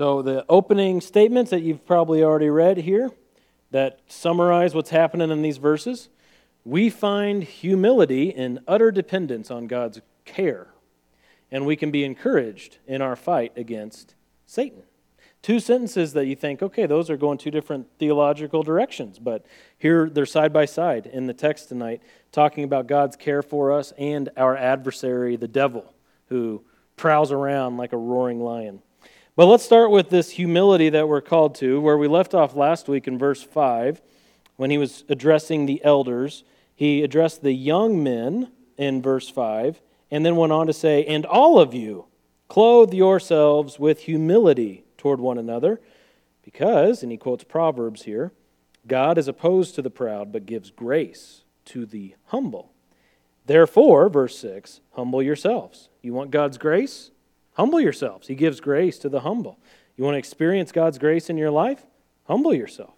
So, the opening statements that you've probably already read here that summarize what's happening in these verses, we find humility in utter dependence on God's care. And we can be encouraged in our fight against Satan. Two sentences that you think, okay, those are going two different theological directions, but here they're side by side in the text tonight, talking about God's care for us and our adversary, the devil, who prowls around like a roaring lion. But let's start with this humility that we're called to, where we left off last week in verse 5 when he was addressing the elders. He addressed the young men in verse 5 and then went on to say, And all of you, clothe yourselves with humility toward one another, because, and he quotes Proverbs here, God is opposed to the proud, but gives grace to the humble. Therefore, verse 6, humble yourselves. You want God's grace? Humble yourselves. He gives grace to the humble. You want to experience God's grace in your life? Humble yourself.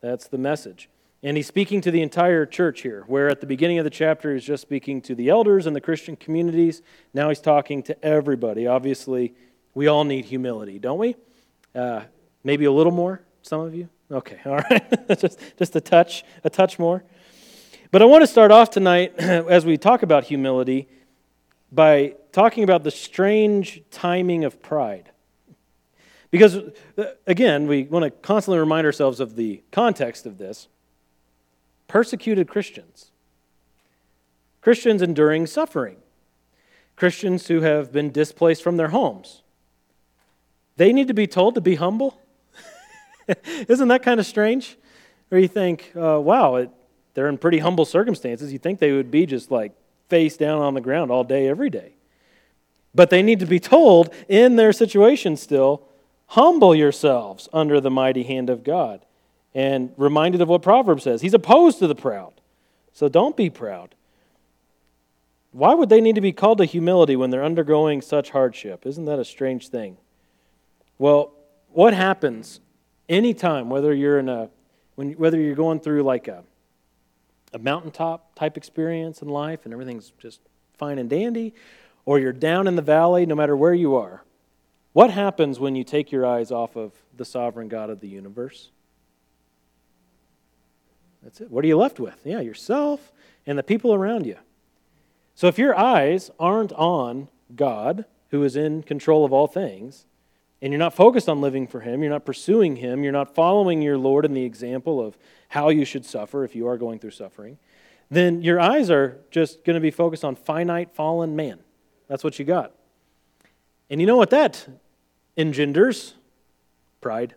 That's the message. And he's speaking to the entire church here, where at the beginning of the chapter he's just speaking to the elders and the Christian communities. Now he's talking to everybody. Obviously, we all need humility, don't we? Uh, maybe a little more, some of you? Okay, all right. just, just a touch, a touch more. But I want to start off tonight as we talk about humility by talking about the strange timing of pride. Because, uh, again, we want to constantly remind ourselves of the context of this. Persecuted Christians, Christians enduring suffering, Christians who have been displaced from their homes. They need to be told to be humble? Isn't that kind of strange? Or you think, uh, wow, it, they're in pretty humble circumstances. You think they would be just like face down on the ground all day, every day. But they need to be told in their situation still humble yourselves under the mighty hand of God. And reminded of what Proverbs says He's opposed to the proud. So don't be proud. Why would they need to be called to humility when they're undergoing such hardship? Isn't that a strange thing? Well, what happens anytime, whether you're in a when, whether you're going through like a a mountaintop type experience in life and everything's just fine and dandy, or you're down in the valley, no matter where you are, what happens when you take your eyes off of the sovereign God of the universe? That's it. What are you left with? Yeah, yourself and the people around you. So if your eyes aren't on God, who is in control of all things, and you're not focused on living for Him, you're not pursuing Him, you're not following your Lord in the example of how you should suffer if you are going through suffering, then your eyes are just going to be focused on finite, fallen man. That's what you got. And you know what that engenders? Pride.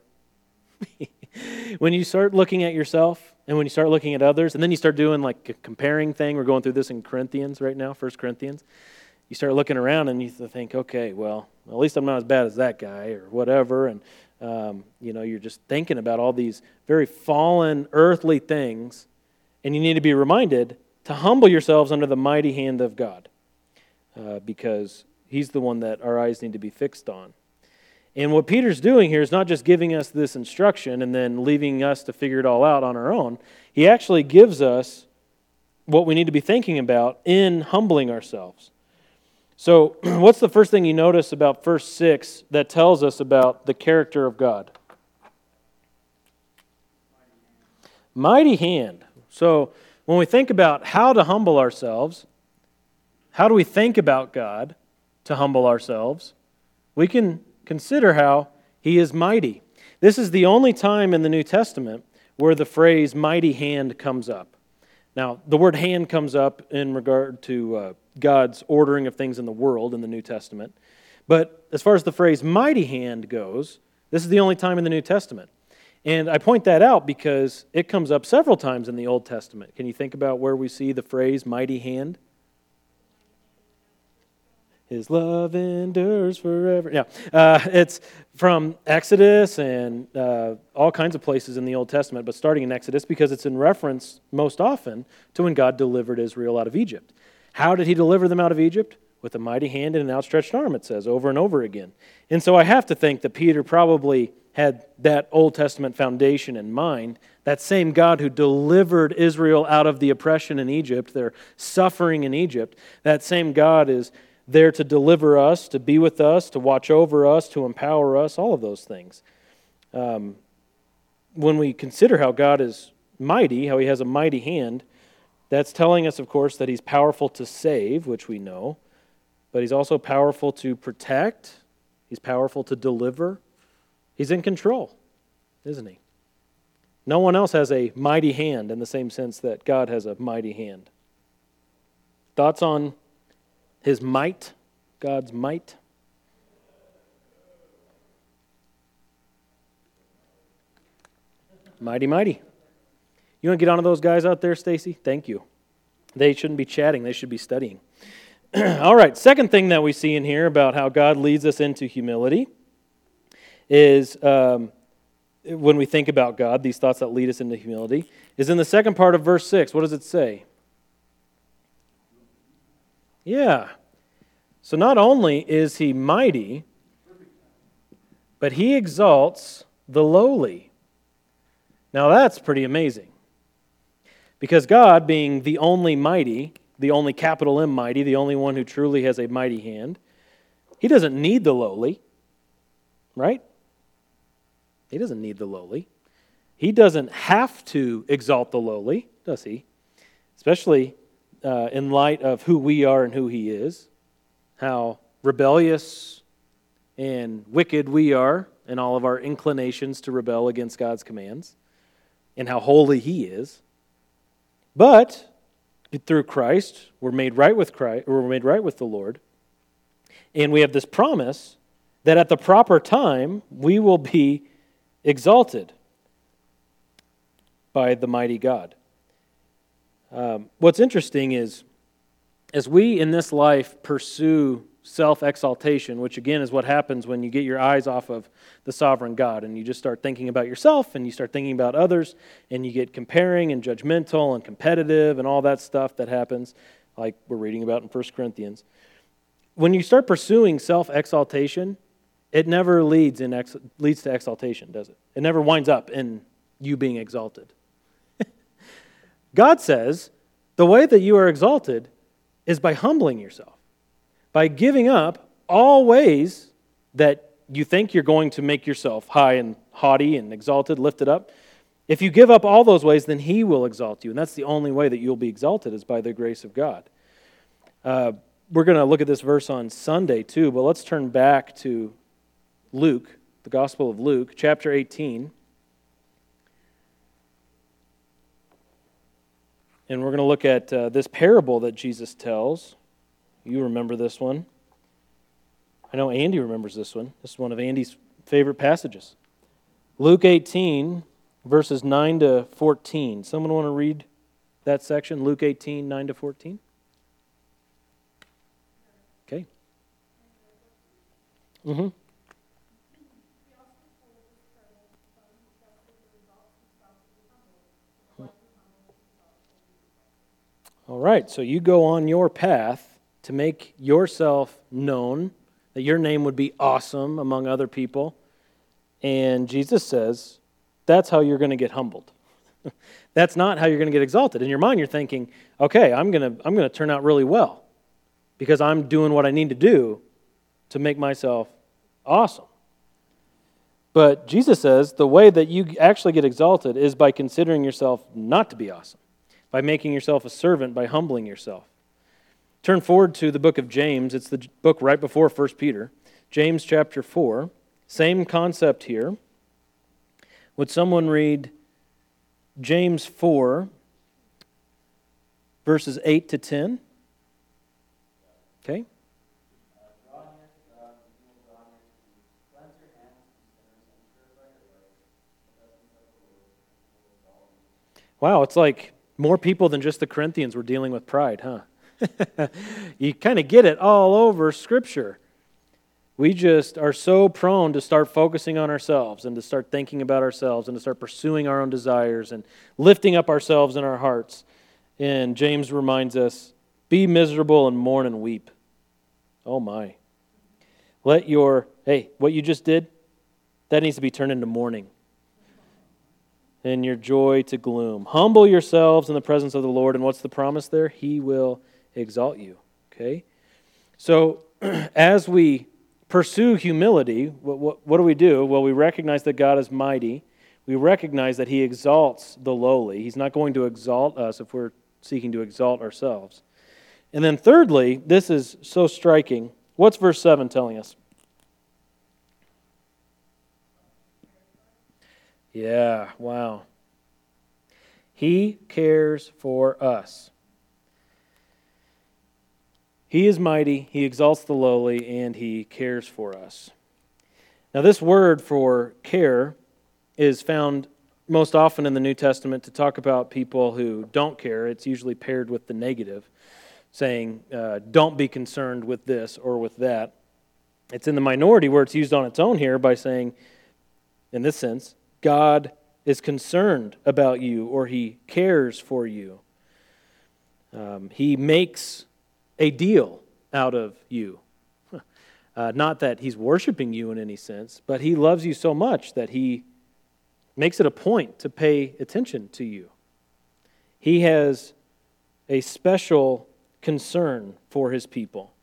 when you start looking at yourself and when you start looking at others, and then you start doing like a comparing thing, we're going through this in Corinthians right now, First Corinthians. You start looking around and you think, okay, well, at least I'm not as bad as that guy or whatever. And um, you know, you're just thinking about all these very fallen earthly things, and you need to be reminded to humble yourselves under the mighty hand of God uh, because He's the one that our eyes need to be fixed on. And what Peter's doing here is not just giving us this instruction and then leaving us to figure it all out on our own. He actually gives us what we need to be thinking about in humbling ourselves. So, what's the first thing you notice about verse 6 that tells us about the character of God? Mighty hand. So, when we think about how to humble ourselves, how do we think about God to humble ourselves? We can consider how He is mighty. This is the only time in the New Testament where the phrase mighty hand comes up. Now, the word hand comes up in regard to uh, God's ordering of things in the world in the New Testament. But as far as the phrase mighty hand goes, this is the only time in the New Testament. And I point that out because it comes up several times in the Old Testament. Can you think about where we see the phrase mighty hand? His love endures forever. Yeah, uh, it's from Exodus and uh, all kinds of places in the Old Testament, but starting in Exodus because it's in reference most often to when God delivered Israel out of Egypt. How did he deliver them out of Egypt? With a mighty hand and an outstretched arm, it says over and over again. And so I have to think that Peter probably had that Old Testament foundation in mind. That same God who delivered Israel out of the oppression in Egypt, their suffering in Egypt, that same God is there to deliver us, to be with us, to watch over us, to empower us, all of those things. Um, when we consider how God is mighty, how he has a mighty hand, that's telling us, of course, that he's powerful to save, which we know, but he's also powerful to protect, he's powerful to deliver. He's in control, isn't he? No one else has a mighty hand in the same sense that God has a mighty hand. Thoughts on his might, God's might? Mighty, mighty. You want to get on to those guys out there, Stacy? Thank you. They shouldn't be chatting, they should be studying. All right, second thing that we see in here about how God leads us into humility is um, when we think about God, these thoughts that lead us into humility, is in the second part of verse 6. What does it say? Yeah. So not only is he mighty, but he exalts the lowly. Now that's pretty amazing. Because God, being the only mighty, the only capital M mighty, the only one who truly has a mighty hand, he doesn't need the lowly, right? He doesn't need the lowly. He doesn't have to exalt the lowly, does he? Especially uh, in light of who we are and who he is, how rebellious and wicked we are, and all of our inclinations to rebel against God's commands, and how holy he is. But through Christ, we're made right with Christ, we're made right with the Lord. And we have this promise that at the proper time we will be exalted by the mighty God. Um, what's interesting is as we in this life pursue self exaltation, which again is what happens when you get your eyes off of the sovereign God and you just start thinking about yourself and you start thinking about others and you get comparing and judgmental and competitive and all that stuff that happens, like we're reading about in 1 Corinthians. When you start pursuing self exaltation, it never leads, in ex- leads to exaltation, does it? It never winds up in you being exalted. God says the way that you are exalted is by humbling yourself, by giving up all ways that you think you're going to make yourself high and haughty and exalted, lifted up. If you give up all those ways, then He will exalt you. And that's the only way that you'll be exalted is by the grace of God. Uh, we're going to look at this verse on Sunday too, but let's turn back to Luke, the Gospel of Luke, chapter 18. And we're going to look at uh, this parable that Jesus tells. You remember this one. I know Andy remembers this one. This is one of Andy's favorite passages. Luke 18, verses 9 to 14. Someone want to read that section? Luke 18, 9 to 14? Okay. Mm-hmm. All right, so you go on your path to make yourself known, that your name would be awesome among other people. And Jesus says, that's how you're going to get humbled. that's not how you're going to get exalted. In your mind, you're thinking, okay, I'm going to, I'm going to turn out really well because I'm doing what I need to do to make myself awesome. But Jesus says the way that you actually get exalted is by considering yourself not to be awesome by making yourself a servant, by humbling yourself. Turn forward to the book of James. It's the book right before 1 Peter. James chapter 4. Same concept here. Would someone read James 4, verses 8 to 10? Okay. Wow, it's like more people than just the Corinthians were dealing with pride, huh? you kind of get it all over Scripture. We just are so prone to start focusing on ourselves and to start thinking about ourselves and to start pursuing our own desires and lifting up ourselves in our hearts. And James reminds us be miserable and mourn and weep. Oh my. Let your, hey, what you just did, that needs to be turned into mourning and your joy to gloom. Humble yourselves in the presence of the Lord, and what's the promise there? He will exalt you. Okay? So as we pursue humility, what, what, what do we do? Well, we recognize that God is mighty. We recognize that He exalts the lowly. He's not going to exalt us if we're seeking to exalt ourselves. And then, thirdly, this is so striking. What's verse 7 telling us? Yeah, wow. He cares for us. He is mighty, He exalts the lowly, and He cares for us. Now, this word for care is found most often in the New Testament to talk about people who don't care. It's usually paired with the negative, saying, uh, don't be concerned with this or with that. It's in the minority where it's used on its own here by saying, in this sense, God is concerned about you or he cares for you. Um, he makes a deal out of you. Uh, not that he's worshiping you in any sense, but he loves you so much that he makes it a point to pay attention to you. He has a special concern for his people,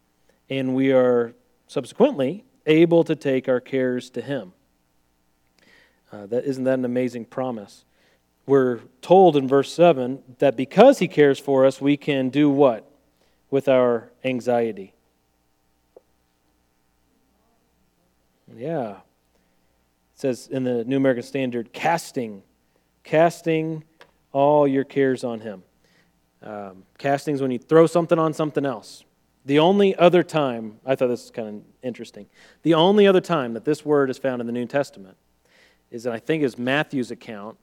and we are subsequently able to take our cares to him. Uh, that isn't that an amazing promise? We're told in verse 7 that because he cares for us, we can do what? with our anxiety. Yeah. It says in the New American Standard, casting, casting all your cares on Him. Um, casting is when you throw something on something else. The only other time, I thought this was kind of interesting, the only other time that this word is found in the New Testament is, that I think, is Matthew's account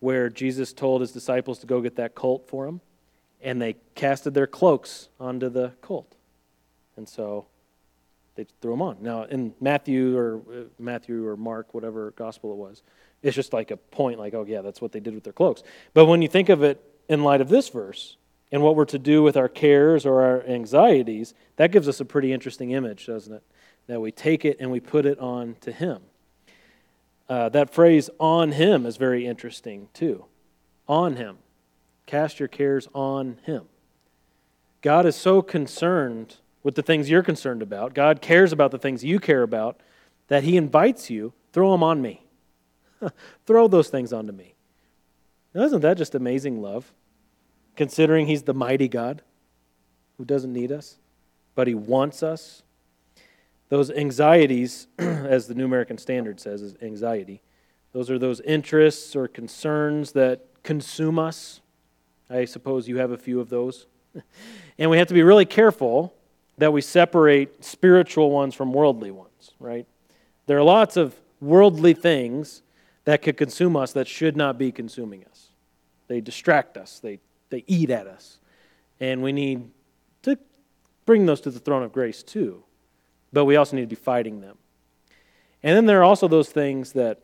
where Jesus told his disciples to go get that colt for him and they casted their cloaks onto the colt. And so they threw them on. Now, in Matthew or uh, Matthew or Mark, whatever gospel it was, it's just like a point, like, oh, yeah, that's what they did with their cloaks. But when you think of it in light of this verse and what we're to do with our cares or our anxieties, that gives us a pretty interesting image, doesn't it? That we take it and we put it on to Him. Uh, that phrase on Him is very interesting, too. On Him. Cast your cares on Him. God is so concerned with the things you're concerned about. God cares about the things you care about that He invites you, throw them on me. throw those things onto me. Now, isn't that just amazing love? Considering He's the mighty God who doesn't need us, but He wants us. Those anxieties, as the New American Standard says, is anxiety. Those are those interests or concerns that consume us I suppose you have a few of those. and we have to be really careful that we separate spiritual ones from worldly ones, right? There are lots of worldly things that could consume us that should not be consuming us. They distract us, they, they eat at us. And we need to bring those to the throne of grace too. But we also need to be fighting them. And then there are also those things that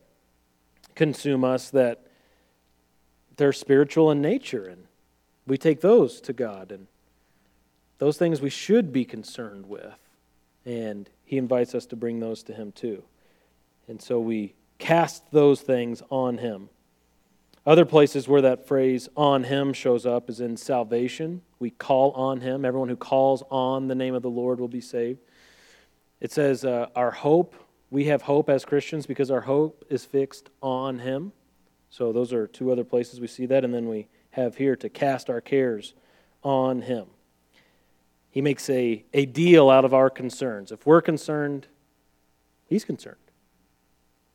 consume us that they're spiritual in nature and we take those to God, and those things we should be concerned with. And He invites us to bring those to Him too. And so we cast those things on Him. Other places where that phrase on Him shows up is in salvation. We call on Him. Everyone who calls on the name of the Lord will be saved. It says, uh, Our hope, we have hope as Christians because our hope is fixed on Him. So those are two other places we see that. And then we have here to cast our cares on Him. He makes a, a deal out of our concerns. If we're concerned, He's concerned.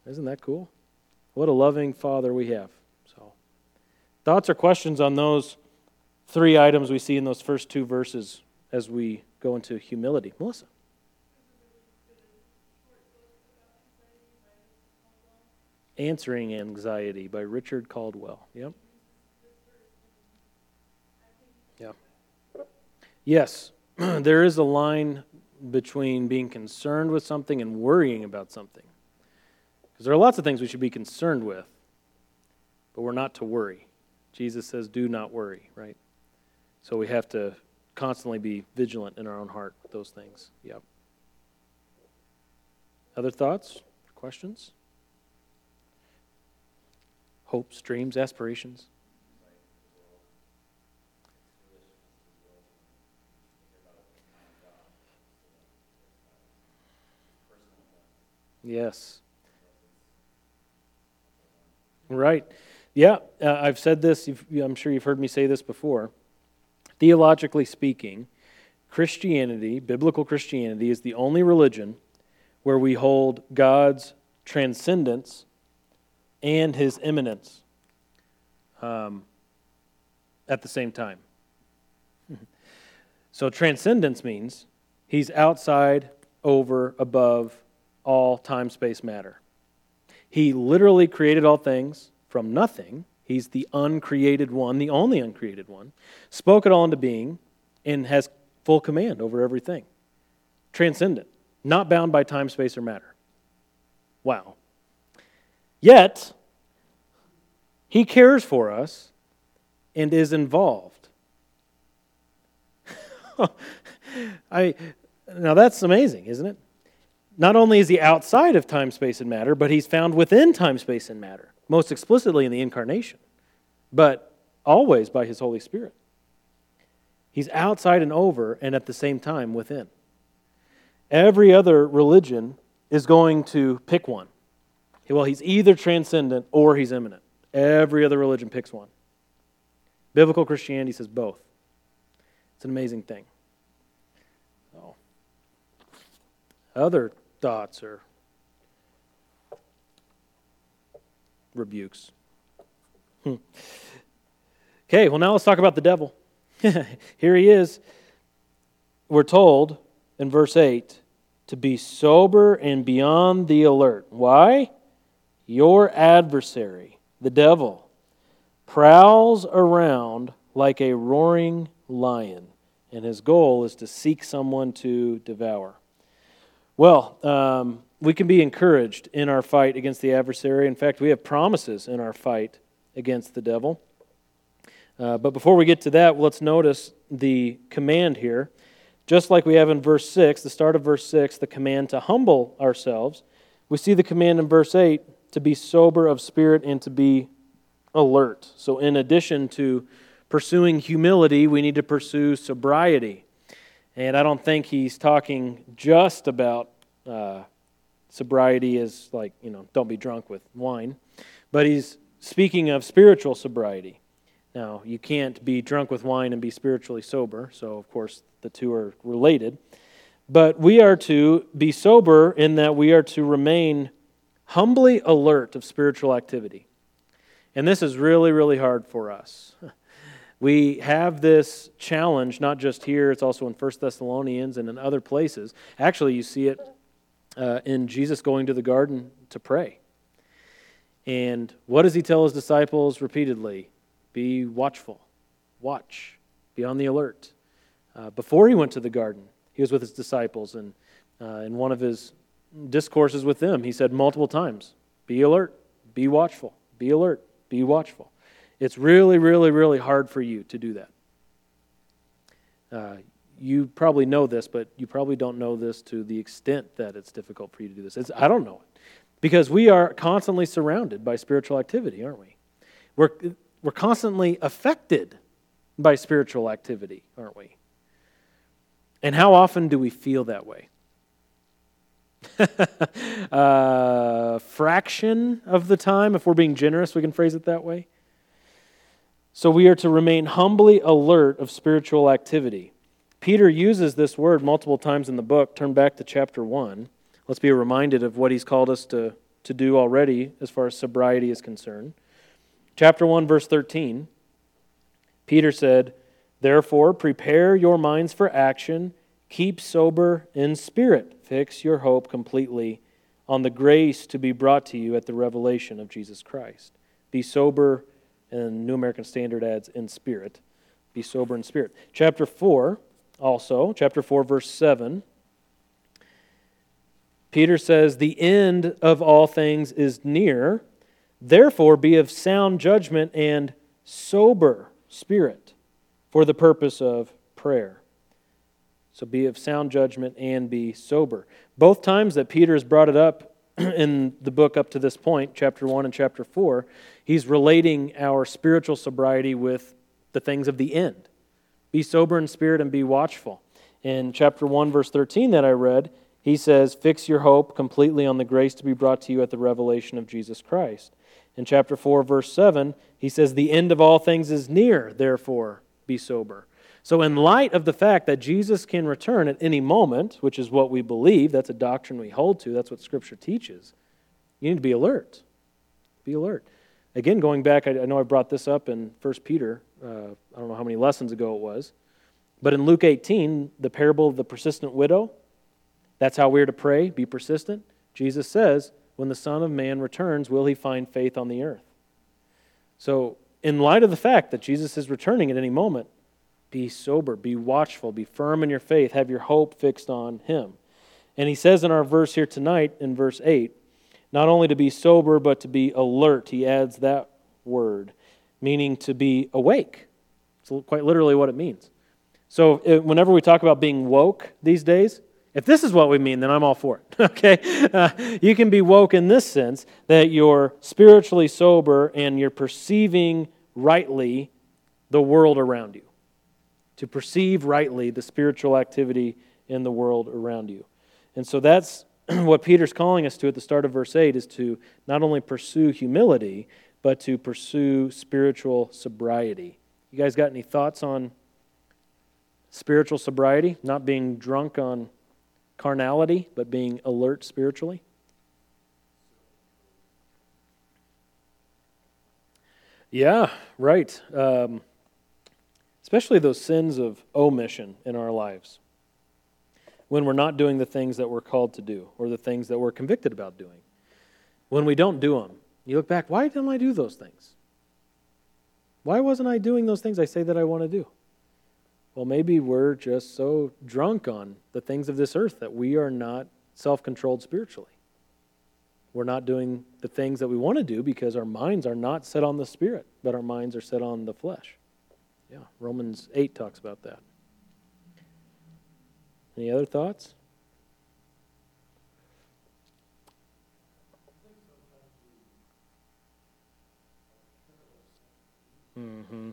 Isn't that cool? What a loving Father we have. So, thoughts or questions on those three items we see in those first two verses as we go into humility? Melissa. Answering Anxiety by Richard Caldwell. Yep. Yeah. Yes, there is a line between being concerned with something and worrying about something. Because there are lots of things we should be concerned with, but we're not to worry. Jesus says, do not worry, right? So we have to constantly be vigilant in our own heart with those things. Yep. Other thoughts, questions? Hopes, dreams, aspirations? Yes. Right. Yeah, uh, I've said this, I'm sure you've heard me say this before. Theologically speaking, Christianity, biblical Christianity, is the only religion where we hold God's transcendence and his immanence um, at the same time. so, transcendence means he's outside, over, above all time, space, matter. He literally created all things from nothing. He's the uncreated one, the only uncreated one, spoke it all into being, and has full command over everything. Transcendent, not bound by time, space, or matter. Wow. Yet, he cares for us and is involved. I, now that's amazing, isn't it? Not only is he outside of time, space, and matter, but he's found within time, space, and matter, most explicitly in the incarnation, but always by his Holy Spirit. He's outside and over, and at the same time within. Every other religion is going to pick one. Well, he's either transcendent or he's immanent. Every other religion picks one. Biblical Christianity says both. It's an amazing thing. Oh. Other thoughts or rebukes. Hmm. Okay, well, now let's talk about the devil. Here he is. We're told in verse 8 to be sober and beyond the alert. Why? Your adversary, the devil, prowls around like a roaring lion, and his goal is to seek someone to devour. Well, um, we can be encouraged in our fight against the adversary. In fact, we have promises in our fight against the devil. Uh, but before we get to that, let's notice the command here. Just like we have in verse 6, the start of verse 6, the command to humble ourselves, we see the command in verse 8 to be sober of spirit and to be alert. So, in addition to pursuing humility, we need to pursue sobriety. And I don't think he's talking just about uh, sobriety as, like, you know, don't be drunk with wine, but he's speaking of spiritual sobriety. Now, you can't be drunk with wine and be spiritually sober, so of course the two are related. But we are to be sober in that we are to remain humbly alert of spiritual activity. And this is really, really hard for us. We have this challenge, not just here, it's also in 1 Thessalonians and in other places. Actually, you see it uh, in Jesus going to the garden to pray. And what does he tell his disciples repeatedly? Be watchful, watch, be on the alert. Uh, before he went to the garden, he was with his disciples, and uh, in one of his discourses with them, he said multiple times, Be alert, be watchful, be alert, be watchful. It's really, really, really hard for you to do that. Uh, you probably know this, but you probably don't know this to the extent that it's difficult for you to do this. It's, I don't know it. Because we are constantly surrounded by spiritual activity, aren't we? We're, we're constantly affected by spiritual activity, aren't we? And how often do we feel that way? uh, fraction of the time, if we're being generous, we can phrase it that way. So we are to remain humbly alert of spiritual activity. Peter uses this word multiple times in the book. Turn back to chapter 1. Let's be reminded of what he's called us to, to do already as far as sobriety is concerned. Chapter 1, verse 13. Peter said, Therefore, prepare your minds for action, keep sober in spirit, fix your hope completely on the grace to be brought to you at the revelation of Jesus Christ. Be sober and New American Standard adds in spirit. Be sober in spirit. Chapter 4, also, chapter 4, verse 7. Peter says, The end of all things is near. Therefore, be of sound judgment and sober spirit for the purpose of prayer. So be of sound judgment and be sober. Both times that Peter has brought it up in the book up to this point, chapter 1 and chapter 4, he's relating our spiritual sobriety with the things of the end. Be sober in spirit and be watchful. In chapter 1, verse 13 that I read, he says, Fix your hope completely on the grace to be brought to you at the revelation of Jesus Christ. In chapter 4, verse 7, he says, The end of all things is near, therefore be sober. So, in light of the fact that Jesus can return at any moment, which is what we believe, that's a doctrine we hold to, that's what Scripture teaches, you need to be alert. Be alert. Again, going back, I know I brought this up in 1 Peter, uh, I don't know how many lessons ago it was, but in Luke 18, the parable of the persistent widow, that's how we're to pray, be persistent. Jesus says, When the Son of Man returns, will he find faith on the earth? So, in light of the fact that Jesus is returning at any moment, be sober, be watchful, be firm in your faith, have your hope fixed on him. And he says in our verse here tonight, in verse 8, not only to be sober, but to be alert. He adds that word, meaning to be awake. It's quite literally what it means. So, whenever we talk about being woke these days, if this is what we mean, then I'm all for it. okay? Uh, you can be woke in this sense that you're spiritually sober and you're perceiving rightly the world around you. To perceive rightly the spiritual activity in the world around you. And so that's what Peter's calling us to at the start of verse 8 is to not only pursue humility, but to pursue spiritual sobriety. You guys got any thoughts on spiritual sobriety? Not being drunk on carnality, but being alert spiritually? Yeah, right. Um, especially those sins of omission in our lives. When we're not doing the things that we're called to do or the things that we're convicted about doing. When we don't do them, you look back, why didn't I do those things? Why wasn't I doing those things I say that I want to do? Well, maybe we're just so drunk on the things of this earth that we are not self controlled spiritually. We're not doing the things that we want to do because our minds are not set on the spirit, but our minds are set on the flesh. Yeah, Romans 8 talks about that. Any other thoughts? Mm-hmm.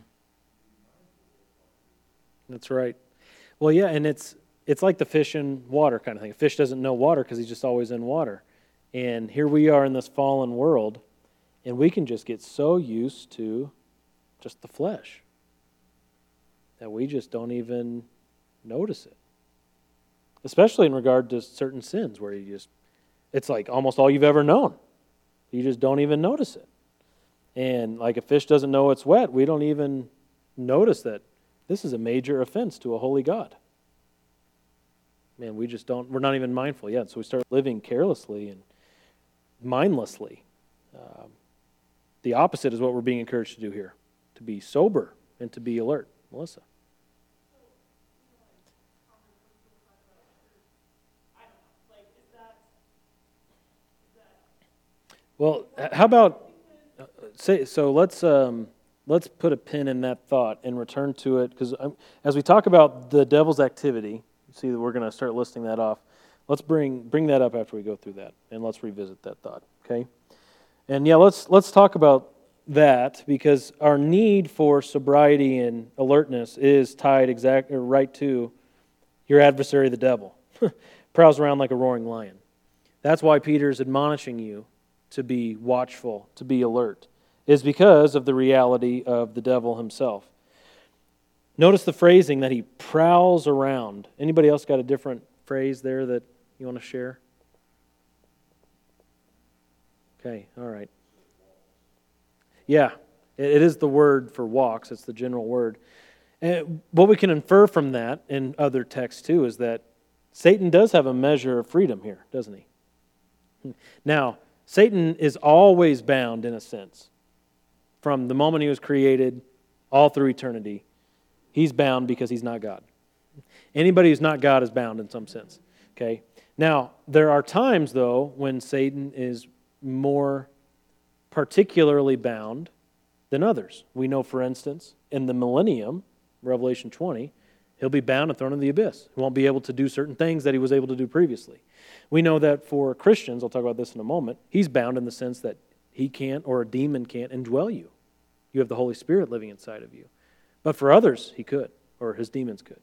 That's right. Well, yeah, and it's it's like the fish in water kind of thing. A fish doesn't know water because he's just always in water. And here we are in this fallen world, and we can just get so used to just the flesh that we just don't even notice it. Especially in regard to certain sins where you just, it's like almost all you've ever known. You just don't even notice it. And like a fish doesn't know it's wet, we don't even notice that this is a major offense to a holy God. Man, we just don't, we're not even mindful yet. So we start living carelessly and mindlessly. Um, the opposite is what we're being encouraged to do here to be sober and to be alert. Melissa. Well, how about uh, say so? Let's um, let's put a pin in that thought and return to it because as we talk about the devil's activity, see that we're going to start listing that off. Let's bring bring that up after we go through that, and let's revisit that thought. Okay, and yeah, let's let's talk about that because our need for sobriety and alertness is tied exactly right to your adversary, the devil, prowls around like a roaring lion. That's why Peter is admonishing you to be watchful, to be alert is because of the reality of the devil himself. Notice the phrasing that he prowls around. Anybody else got a different phrase there that you want to share? Okay, all right. Yeah, it is the word for walks, it's the general word. And what we can infer from that in other texts too is that Satan does have a measure of freedom here, doesn't he? Hmm. Now, Satan is always bound in a sense from the moment he was created all through eternity. He's bound because he's not God. Anybody who's not God is bound in some sense. Okay? Now, there are times, though, when Satan is more particularly bound than others. We know, for instance, in the millennium, Revelation 20, he'll be bound and thrown in the abyss. He won't be able to do certain things that he was able to do previously. We know that for Christians, I'll talk about this in a moment, he's bound in the sense that he can't or a demon can't indwell you. You have the Holy Spirit living inside of you. But for others, he could, or his demons could.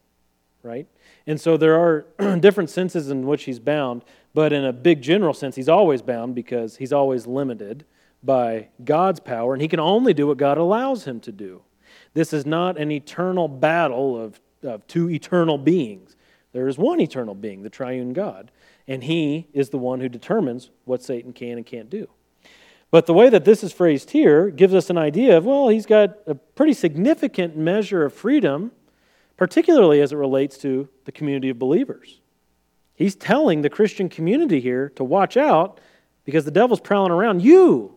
right? And so there are different senses in which he's bound, but in a big general sense, he's always bound because he's always limited by God's power, and he can only do what God allows him to do. This is not an eternal battle of, of two eternal beings. There is one eternal being, the triune God, and he is the one who determines what Satan can and can't do. But the way that this is phrased here gives us an idea of, well, he's got a pretty significant measure of freedom, particularly as it relates to the community of believers. He's telling the Christian community here to watch out because the devil's prowling around you.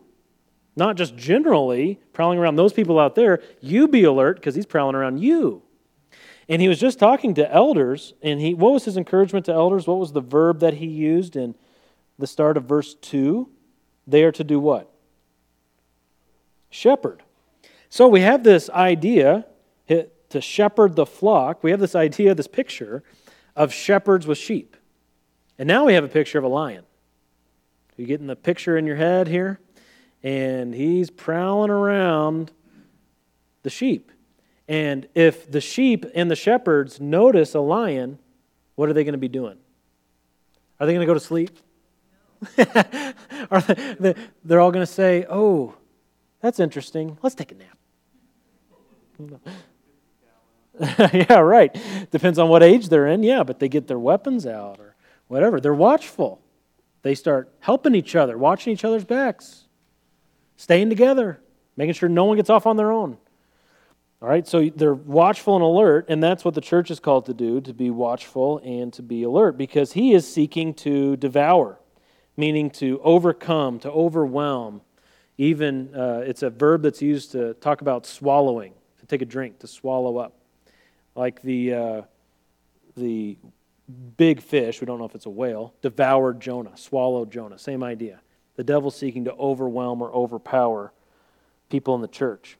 Not just generally prowling around those people out there. You be alert because he's prowling around you. And he was just talking to elders, and he what was his encouragement to elders? What was the verb that he used in the start of verse 2? They are to do what? Shepherd. So we have this idea to shepherd the flock. We have this idea, this picture of shepherds with sheep. And now we have a picture of a lion. You getting the picture in your head here? And he's prowling around the sheep. And if the sheep and the shepherds notice a lion, what are they going to be doing? Are they going to go to sleep? are they, they're all going to say, Oh, that's interesting. Let's take a nap. yeah, right. Depends on what age they're in. Yeah, but they get their weapons out or whatever. They're watchful. They start helping each other, watching each other's backs, staying together, making sure no one gets off on their own. All right, so they're watchful and alert, and that's what the church is called to do to be watchful and to be alert because he is seeking to devour, meaning to overcome, to overwhelm. Even uh, it's a verb that's used to talk about swallowing, to take a drink, to swallow up like the, uh, the big fish, we don't know if it's a whale, devoured Jonah, swallowed Jonah. Same idea. The devil seeking to overwhelm or overpower people in the church.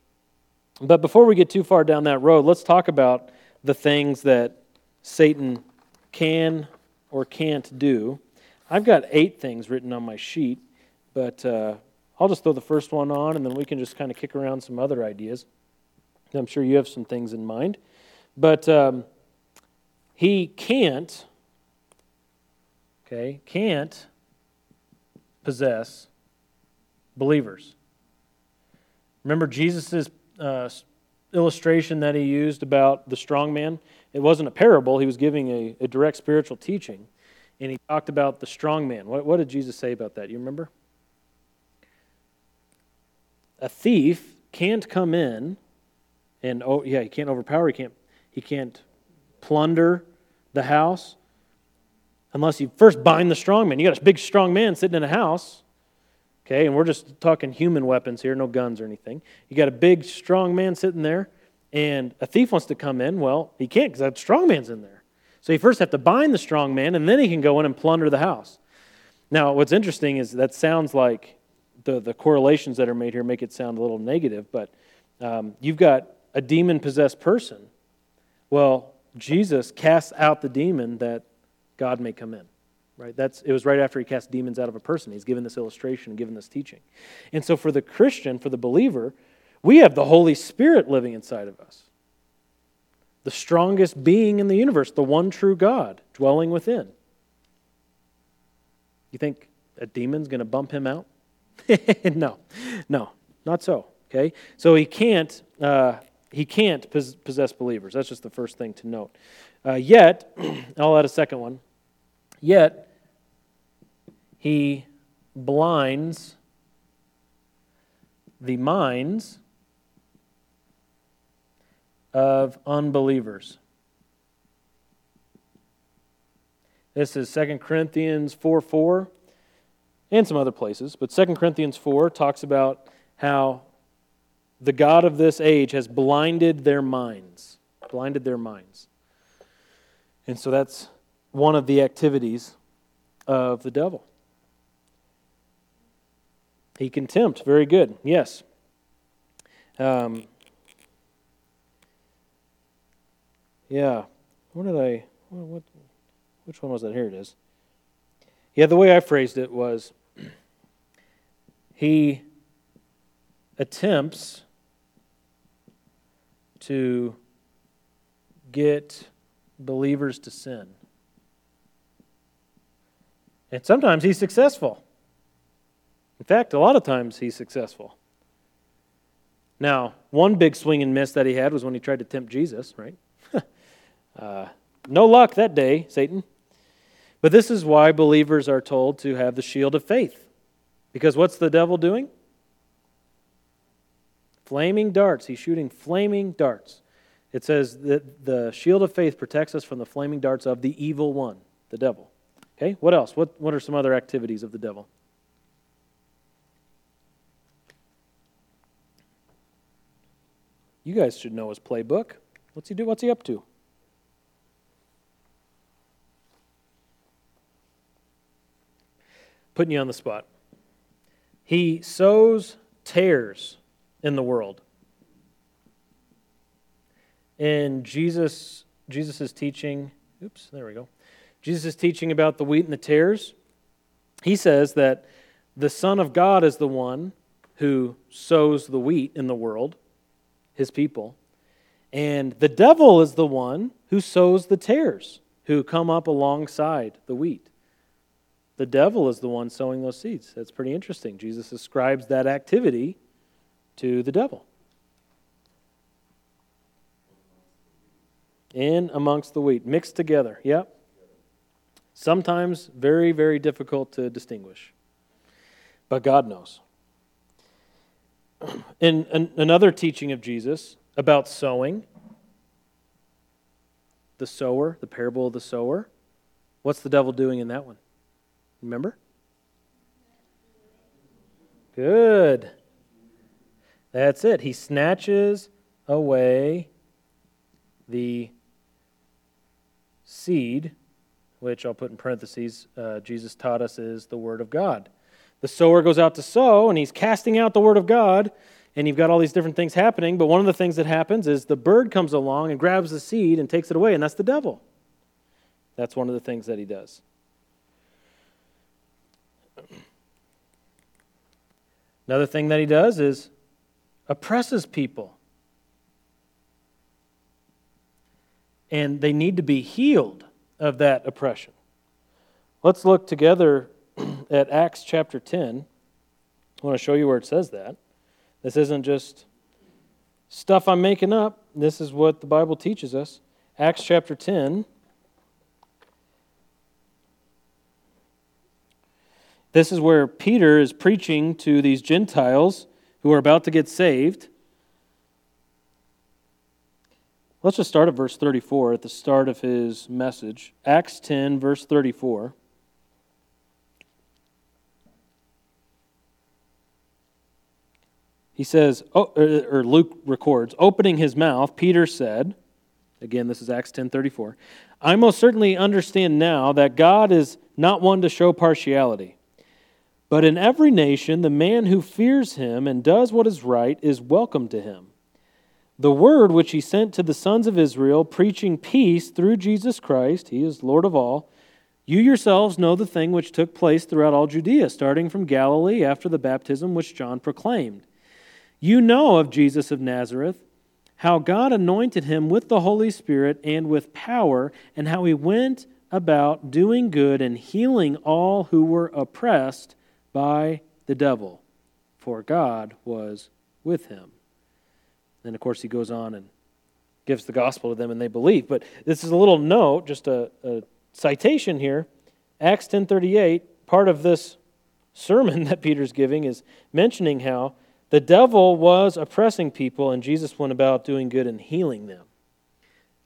But before we get too far down that road, let's talk about the things that Satan can or can't do. I've got eight things written on my sheet, but uh, I'll just throw the first one on and then we can just kind of kick around some other ideas. I'm sure you have some things in mind. But um, he can't, okay, can't possess believers. Remember Jesus' uh, illustration that he used about the strong man? It wasn't a parable, he was giving a, a direct spiritual teaching. And he talked about the strong man. What, what did Jesus say about that? You remember? A thief can't come in and, oh, yeah, he can't overpower, he can't he can't plunder the house unless you first bind the strong man. You got a big strong man sitting in a house, okay, and we're just talking human weapons here, no guns or anything. You got a big strong man sitting there, and a thief wants to come in. Well, he can't because that strong man's in there. So you first have to bind the strong man, and then he can go in and plunder the house. Now, what's interesting is that sounds like the, the correlations that are made here make it sound a little negative, but um, you've got a demon possessed person well, Jesus casts out the demon that God may come in. Right? That's it was right after he cast demons out of a person. He's given this illustration, given this teaching. And so for the Christian, for the believer, we have the Holy Spirit living inside of us. The strongest being in the universe, the one true God dwelling within. You think a demon's going to bump him out? no, no, not so. Okay, so he can't uh, he can't possess believers. That's just the first thing to note. Uh, yet, I'll add a second one. Yet, he blinds the minds of unbelievers. This is 2 Corinthians 4 4 and some other places, but 2 Corinthians 4 talks about how the God of this age has blinded their minds. Blinded their minds. And so that's one of the activities of the devil. He can tempt. Very good. Yes. Um, yeah. What did I. What, which one was that? Here it is. Yeah, the way I phrased it was he attempts to get believers to sin. And sometimes he's successful. In fact, a lot of times he's successful. Now, one big swing and miss that he had was when he tried to tempt Jesus, right? uh, no luck that day, Satan. But this is why believers are told to have the shield of faith. Because what's the devil doing? Flaming darts. He's shooting flaming darts. It says that the shield of faith protects us from the flaming darts of the evil one, the devil. Okay, what else? What, what are some other activities of the devil? You guys should know his playbook. What's he do? What's he up to? Putting you on the spot. He sows tares in the world. In Jesus Jesus' teaching, oops, there we go. Jesus is teaching about the wheat and the tares. He says that the Son of God is the one who sows the wheat in the world, his people. And the devil is the one who sows the tares, who come up alongside the wheat. The devil is the one sowing those seeds. That's pretty interesting. Jesus ascribes that activity to the devil. In amongst the wheat, mixed together. Yep. Sometimes very, very difficult to distinguish. But God knows. In an, another teaching of Jesus about sowing, the sower, the parable of the sower, what's the devil doing in that one? Remember? Good. That's it. He snatches away the seed, which I'll put in parentheses, uh, Jesus taught us is the Word of God. The sower goes out to sow, and he's casting out the Word of God, and you've got all these different things happening. But one of the things that happens is the bird comes along and grabs the seed and takes it away, and that's the devil. That's one of the things that he does. Another thing that he does is oppresses people. And they need to be healed of that oppression. Let's look together at Acts chapter 10. I want to show you where it says that. This isn't just stuff I'm making up, this is what the Bible teaches us. Acts chapter 10. This is where Peter is preaching to these Gentiles who are about to get saved. Let's just start at verse 34 at the start of his message. Acts 10, verse 34. He says, oh, or Luke records, opening his mouth, Peter said, again, this is Acts 10:34, I most certainly understand now that God is not one to show partiality. But in every nation, the man who fears him and does what is right is welcome to him. The word which he sent to the sons of Israel, preaching peace through Jesus Christ, he is Lord of all. You yourselves know the thing which took place throughout all Judea, starting from Galilee after the baptism which John proclaimed. You know of Jesus of Nazareth, how God anointed him with the Holy Spirit and with power, and how he went about doing good and healing all who were oppressed by the devil, for God was with him. Then, of course, he goes on and gives the gospel to them, and they believe. But this is a little note, just a, a citation here. Acts 10:38. Part of this sermon that Peter's giving is mentioning how the devil was oppressing people, and Jesus went about doing good and healing them.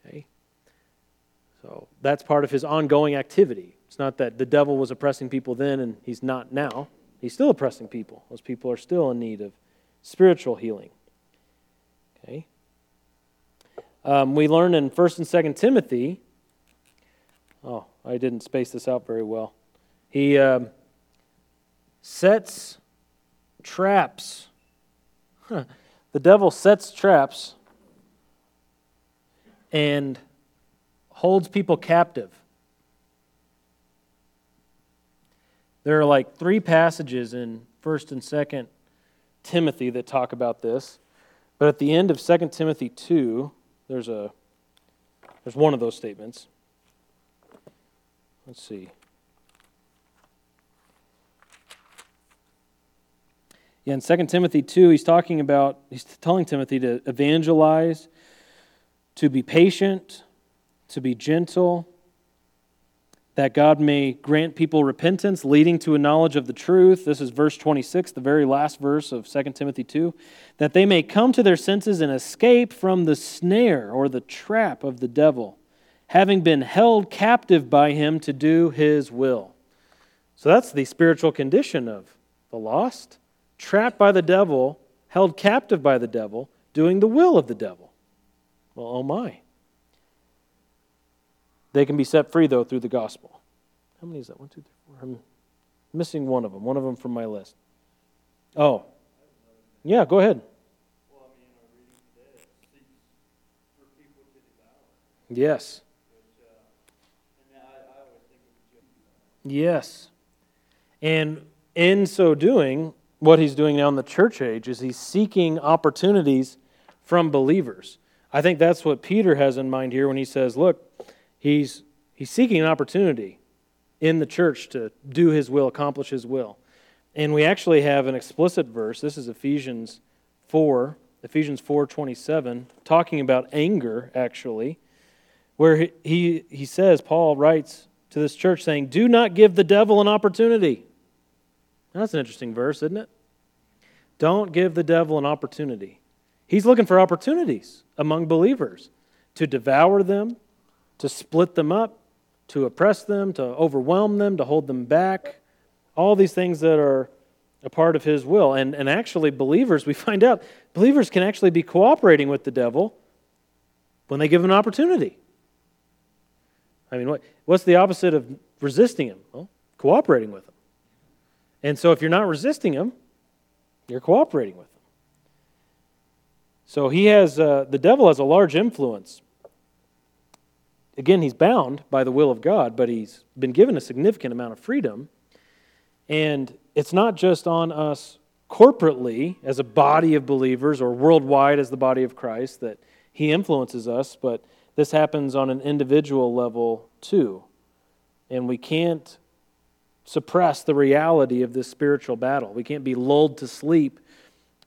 Okay? So that's part of his ongoing activity. It's not that the devil was oppressing people then and he's not now. He's still oppressing people. Those people are still in need of spiritual healing. Okay. Um, we learn in 1st and 2nd Timothy. Oh, I didn't space this out very well. He um, sets traps. The devil sets traps and holds people captive. There are like three passages in 1st and 2nd Timothy that talk about this. But at the end of 2 Timothy 2, there's a There's one of those statements. Let's see. Yeah, in 2 Timothy 2, he's talking about, he's telling Timothy to evangelize, to be patient, to be gentle, that God may grant people repentance, leading to a knowledge of the truth. This is verse 26, the very last verse of 2 Timothy 2. That they may come to their senses and escape from the snare or the trap of the devil, having been held captive by him to do his will. So that's the spiritual condition of the lost trapped by the devil, held captive by the devil, doing the will of the devil. Well, oh my. They can be set free, though, through the gospel. How many is that? One, two, three, four. I'm missing one of them. One of them from my list. Oh. Yeah, go ahead. Yes. Yes. And in so doing, what he's doing now in the church age is he's seeking opportunities from believers. I think that's what Peter has in mind here when he says, look, he's, he's seeking an opportunity in the church to do his will, accomplish his will. And we actually have an explicit verse. This is Ephesians 4, Ephesians 4:27, talking about anger actually, where he, he, he says, Paul writes to this church saying, "Do not give the devil an opportunity." That's an interesting verse, isn't it? Don't give the devil an opportunity. He's looking for opportunities among believers to devour them, to split them up, to oppress them, to overwhelm them, to hold them back. All these things that are a part of his will. And, and actually, believers, we find out, believers can actually be cooperating with the devil when they give him an opportunity. I mean, what, what's the opposite of resisting him? Well, cooperating with him. And so if you're not resisting him, you're cooperating with him. So he has, uh, the devil has a large influence. Again, he's bound by the will of God, but he's been given a significant amount of freedom. And it's not just on us corporately as a body of believers or worldwide as the body of Christ that he influences us, but this happens on an individual level too. And we can't suppress the reality of this spiritual battle. We can't be lulled to sleep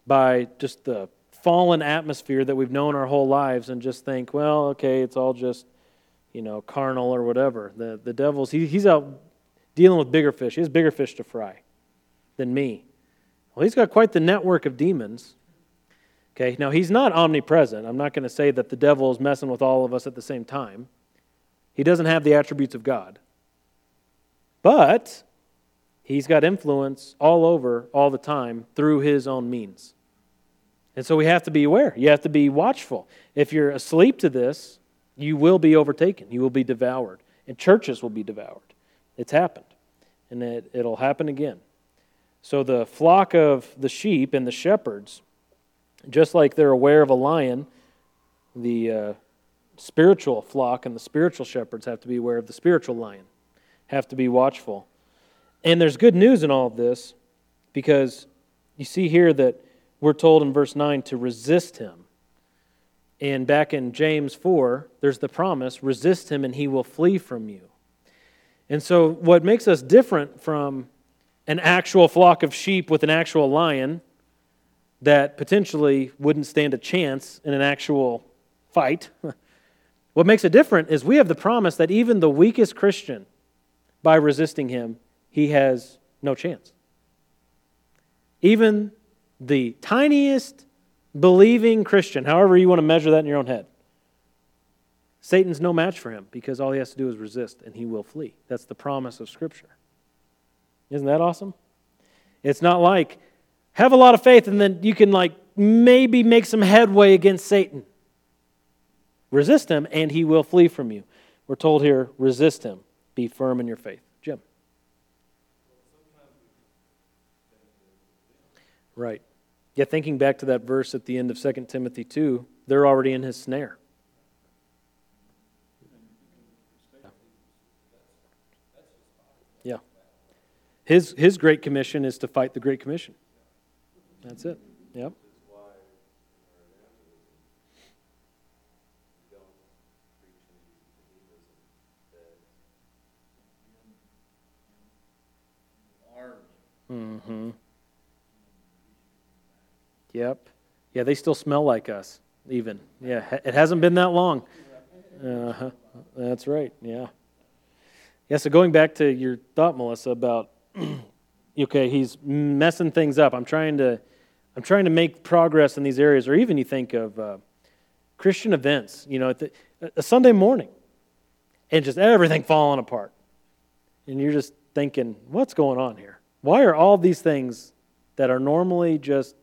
by just the fallen atmosphere that we've known our whole lives and just think, well, okay, it's all just, you know, carnal or whatever. The, the devil's, he, he's out dealing with bigger fish. He has bigger fish to fry than me. Well, he's got quite the network of demons. Okay, now he's not omnipresent. I'm not going to say that the devil is messing with all of us at the same time. He doesn't have the attributes of God. But He's got influence all over all the time through his own means. And so we have to be aware. You have to be watchful. If you're asleep to this, you will be overtaken. You will be devoured. And churches will be devoured. It's happened. And it, it'll happen again. So the flock of the sheep and the shepherds, just like they're aware of a lion, the uh, spiritual flock and the spiritual shepherds have to be aware of the spiritual lion, have to be watchful. And there's good news in all of this because you see here that we're told in verse 9 to resist him. And back in James 4, there's the promise resist him and he will flee from you. And so, what makes us different from an actual flock of sheep with an actual lion that potentially wouldn't stand a chance in an actual fight, what makes it different is we have the promise that even the weakest Christian, by resisting him, he has no chance. Even the tiniest believing Christian, however you want to measure that in your own head, Satan's no match for him because all he has to do is resist and he will flee. That's the promise of Scripture. Isn't that awesome? It's not like have a lot of faith and then you can like maybe make some headway against Satan. Resist him and he will flee from you. We're told here resist him, be firm in your faith. Right. Yeah, thinking back to that verse at the end of 2 Timothy 2, they're already in his snare. Yeah. His, his great commission is to fight the great commission. That's it. Yep. Mm-hmm. Yep. Yeah, they still smell like us, even. Yeah, it hasn't been that long. Uh-huh. That's right. Yeah. Yeah, so going back to your thought, Melissa, about okay, he's messing things up. I'm trying to I'm trying to make progress in these areas, or even you think of uh, Christian events, you know, the, a Sunday morning, and just everything falling apart. And you're just thinking, what's going on here? Why are all these things that are normally just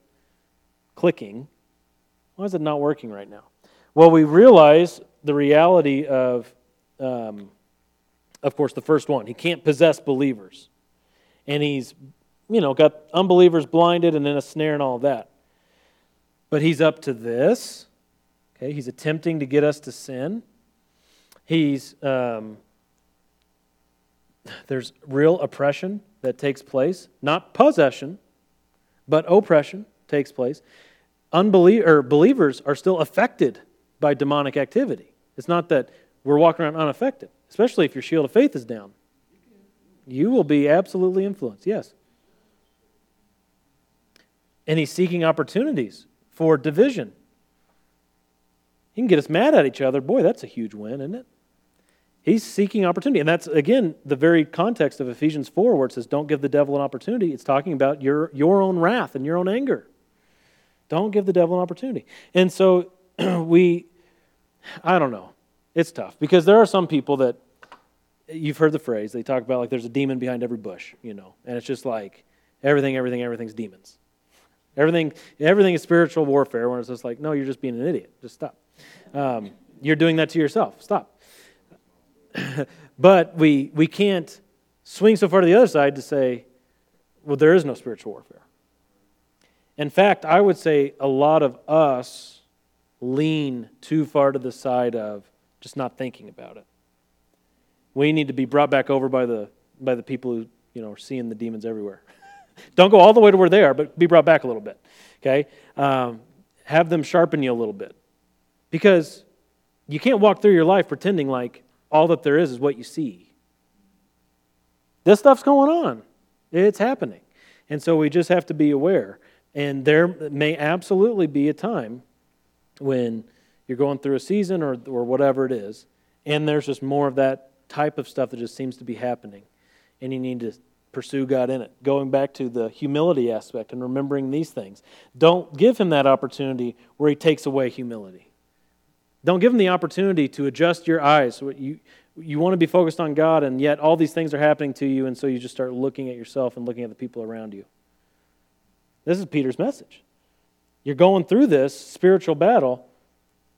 clicking, why is it not working right now? Well, we realize the reality of, um, of course, the first one. He can't possess believers. And he's, you know, got unbelievers blinded and in a snare and all that. But he's up to this. Okay, he's attempting to get us to sin. He's, um, there's real oppression that takes place, not possession, but oppression takes place unbelievers believers are still affected by demonic activity. It's not that we're walking around unaffected, especially if your shield of faith is down. You will be absolutely influenced, yes. And he's seeking opportunities for division. He can get us mad at each other. Boy, that's a huge win, isn't it? He's seeking opportunity. And that's, again, the very context of Ephesians 4, where it says, Don't give the devil an opportunity. It's talking about your, your own wrath and your own anger. Don't give the devil an opportunity. And so we, I don't know. It's tough because there are some people that you've heard the phrase, they talk about like there's a demon behind every bush, you know, and it's just like everything, everything, everything's demons. Everything, everything is spiritual warfare when it's just like, no, you're just being an idiot. Just stop. Um, you're doing that to yourself. Stop. but we, we can't swing so far to the other side to say, well, there is no spiritual warfare. In fact, I would say a lot of us lean too far to the side of just not thinking about it. We need to be brought back over by the by the people who you know are seeing the demons everywhere. Don't go all the way to where they are, but be brought back a little bit. Okay, um, have them sharpen you a little bit, because you can't walk through your life pretending like all that there is is what you see. This stuff's going on. It's happening. And so we just have to be aware. And there may absolutely be a time when you're going through a season or, or whatever it is, and there's just more of that type of stuff that just seems to be happening. And you need to pursue God in it. Going back to the humility aspect and remembering these things. Don't give him that opportunity where he takes away humility. Don't give him the opportunity to adjust your eyes. You, you want to be focused on God, and yet all these things are happening to you, and so you just start looking at yourself and looking at the people around you. This is Peter's message. You're going through this spiritual battle.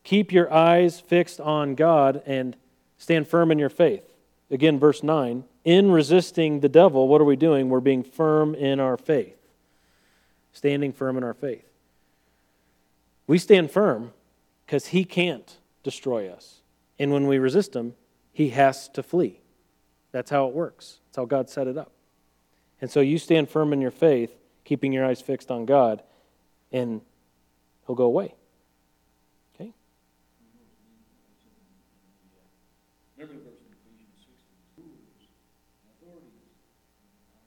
Keep your eyes fixed on God and stand firm in your faith. Again, verse 9. In resisting the devil, what are we doing? We're being firm in our faith. Standing firm in our faith. We stand firm because he can't destroy us. And when we resist him, he has to flee. That's how it works. That's how God set it up. And so you stand firm in your faith keeping your eyes fixed on God, and he'll go away. Okay?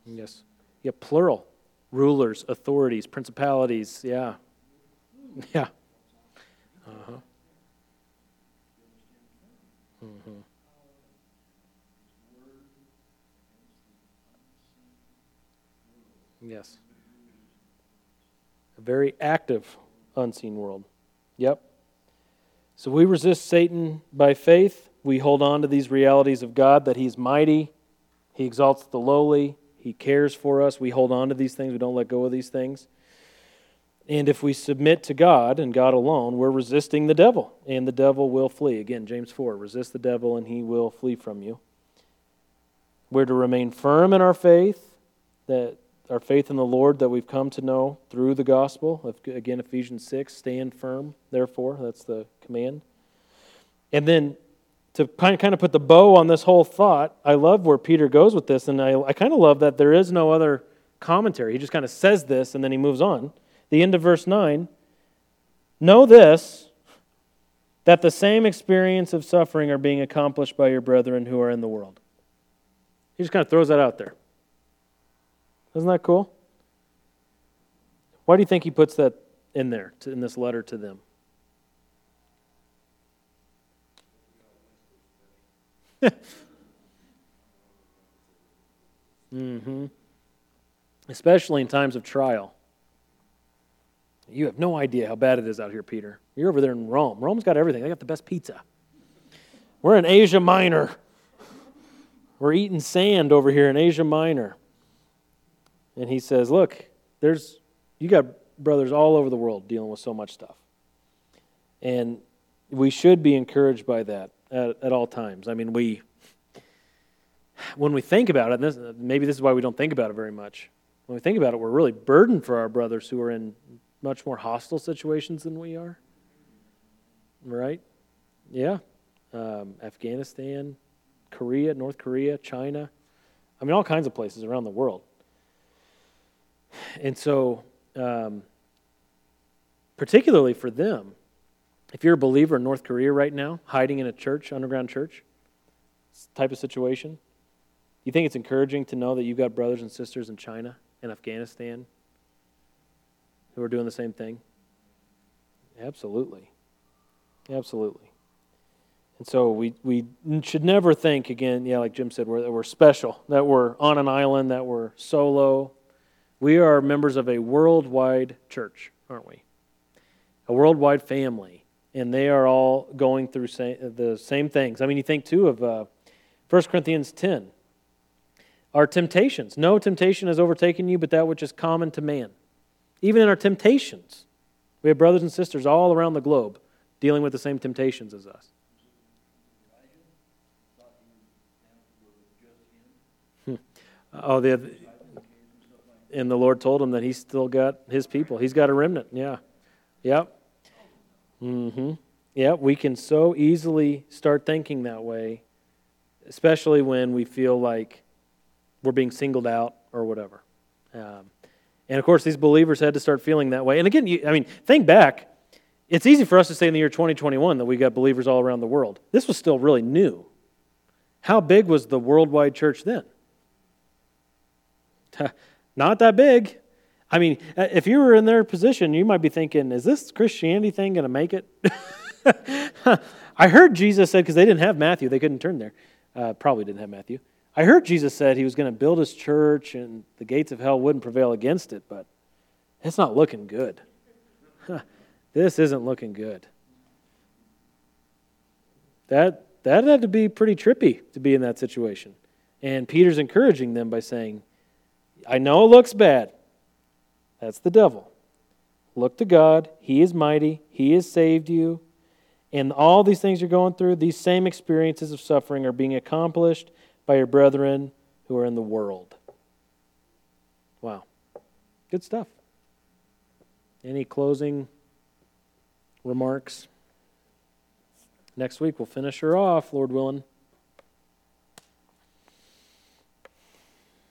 Yes. Yeah, plural. Rulers, authorities, principalities. Yeah. Yeah. Uh-huh. Mm-hmm. Yes. A very active unseen world. Yep. So we resist Satan by faith. We hold on to these realities of God that He's mighty, He exalts the lowly, He cares for us. We hold on to these things, we don't let go of these things. And if we submit to God and God alone, we're resisting the devil, and the devil will flee. Again, James 4 resist the devil, and he will flee from you. We're to remain firm in our faith, that our faith in the Lord that we've come to know through the gospel. Again, Ephesians 6, stand firm, therefore. That's the command. And then to kind of put the bow on this whole thought, I love where Peter goes with this, and I, I kind of love that there is no other commentary. He just kind of says this and then he moves on. The end of verse 9 Know this, that the same experience of suffering are being accomplished by your brethren who are in the world. He just kind of throws that out there. Isn't that cool? Why do you think he puts that in there, to, in this letter to them? mm-hmm. Especially in times of trial. You have no idea how bad it is out here, Peter. You're over there in Rome. Rome's got everything. They got the best pizza. We're in Asia Minor. We're eating sand over here in Asia Minor. And he says, Look, there's you got brothers all over the world dealing with so much stuff. And we should be encouraged by that at, at all times. I mean, we when we think about it, this, maybe this is why we don't think about it very much. When we think about it, we're really burdened for our brothers who are in much more hostile situations than we are. Right? Yeah. Um, Afghanistan, Korea, North Korea, China. I mean, all kinds of places around the world. And so, um, particularly for them, if you're a believer in North Korea right now, hiding in a church, underground church, type of situation, you think it's encouraging to know that you've got brothers and sisters in China and Afghanistan who are doing the same thing? Absolutely. Absolutely. And so we, we should never think, again, yeah, like Jim said, we're, that we're special, that we're on an island, that we're solo. We are members of a worldwide church, aren't we? A worldwide family. And they are all going through the same things. I mean, you think, too, of uh, 1 Corinthians 10. Our temptations. No temptation has overtaken you but that which is common to man. Even in our temptations, we have brothers and sisters all around the globe dealing with the same temptations as us. Hmm. Oh, the, and the Lord told him that he's still got his people. He's got a remnant. Yeah. Yep. Mm-hmm. Yeah, we can so easily start thinking that way, especially when we feel like we're being singled out or whatever. Um, and of course, these believers had to start feeling that way. And again, you, I mean, think back. It's easy for us to say in the year 2021 that we got believers all around the world. This was still really new. How big was the worldwide church then? Not that big. I mean, uh, if you were in their position, you might be thinking, is this Christianity thing going to make it? I heard Jesus said, because they didn't have Matthew, they couldn't turn there. Uh, probably didn't have Matthew. I heard Jesus said he was going to build his church and the gates of hell wouldn't prevail against it, but it's not looking good. this isn't looking good. That that had to be pretty trippy to be in that situation. And Peter's encouraging them by saying, I know it looks bad. That's the devil. Look to God. He is mighty. He has saved you. And all these things you're going through, these same experiences of suffering are being accomplished by your brethren who are in the world. Wow. Good stuff. Any closing remarks? Next week we'll finish her off, Lord willing.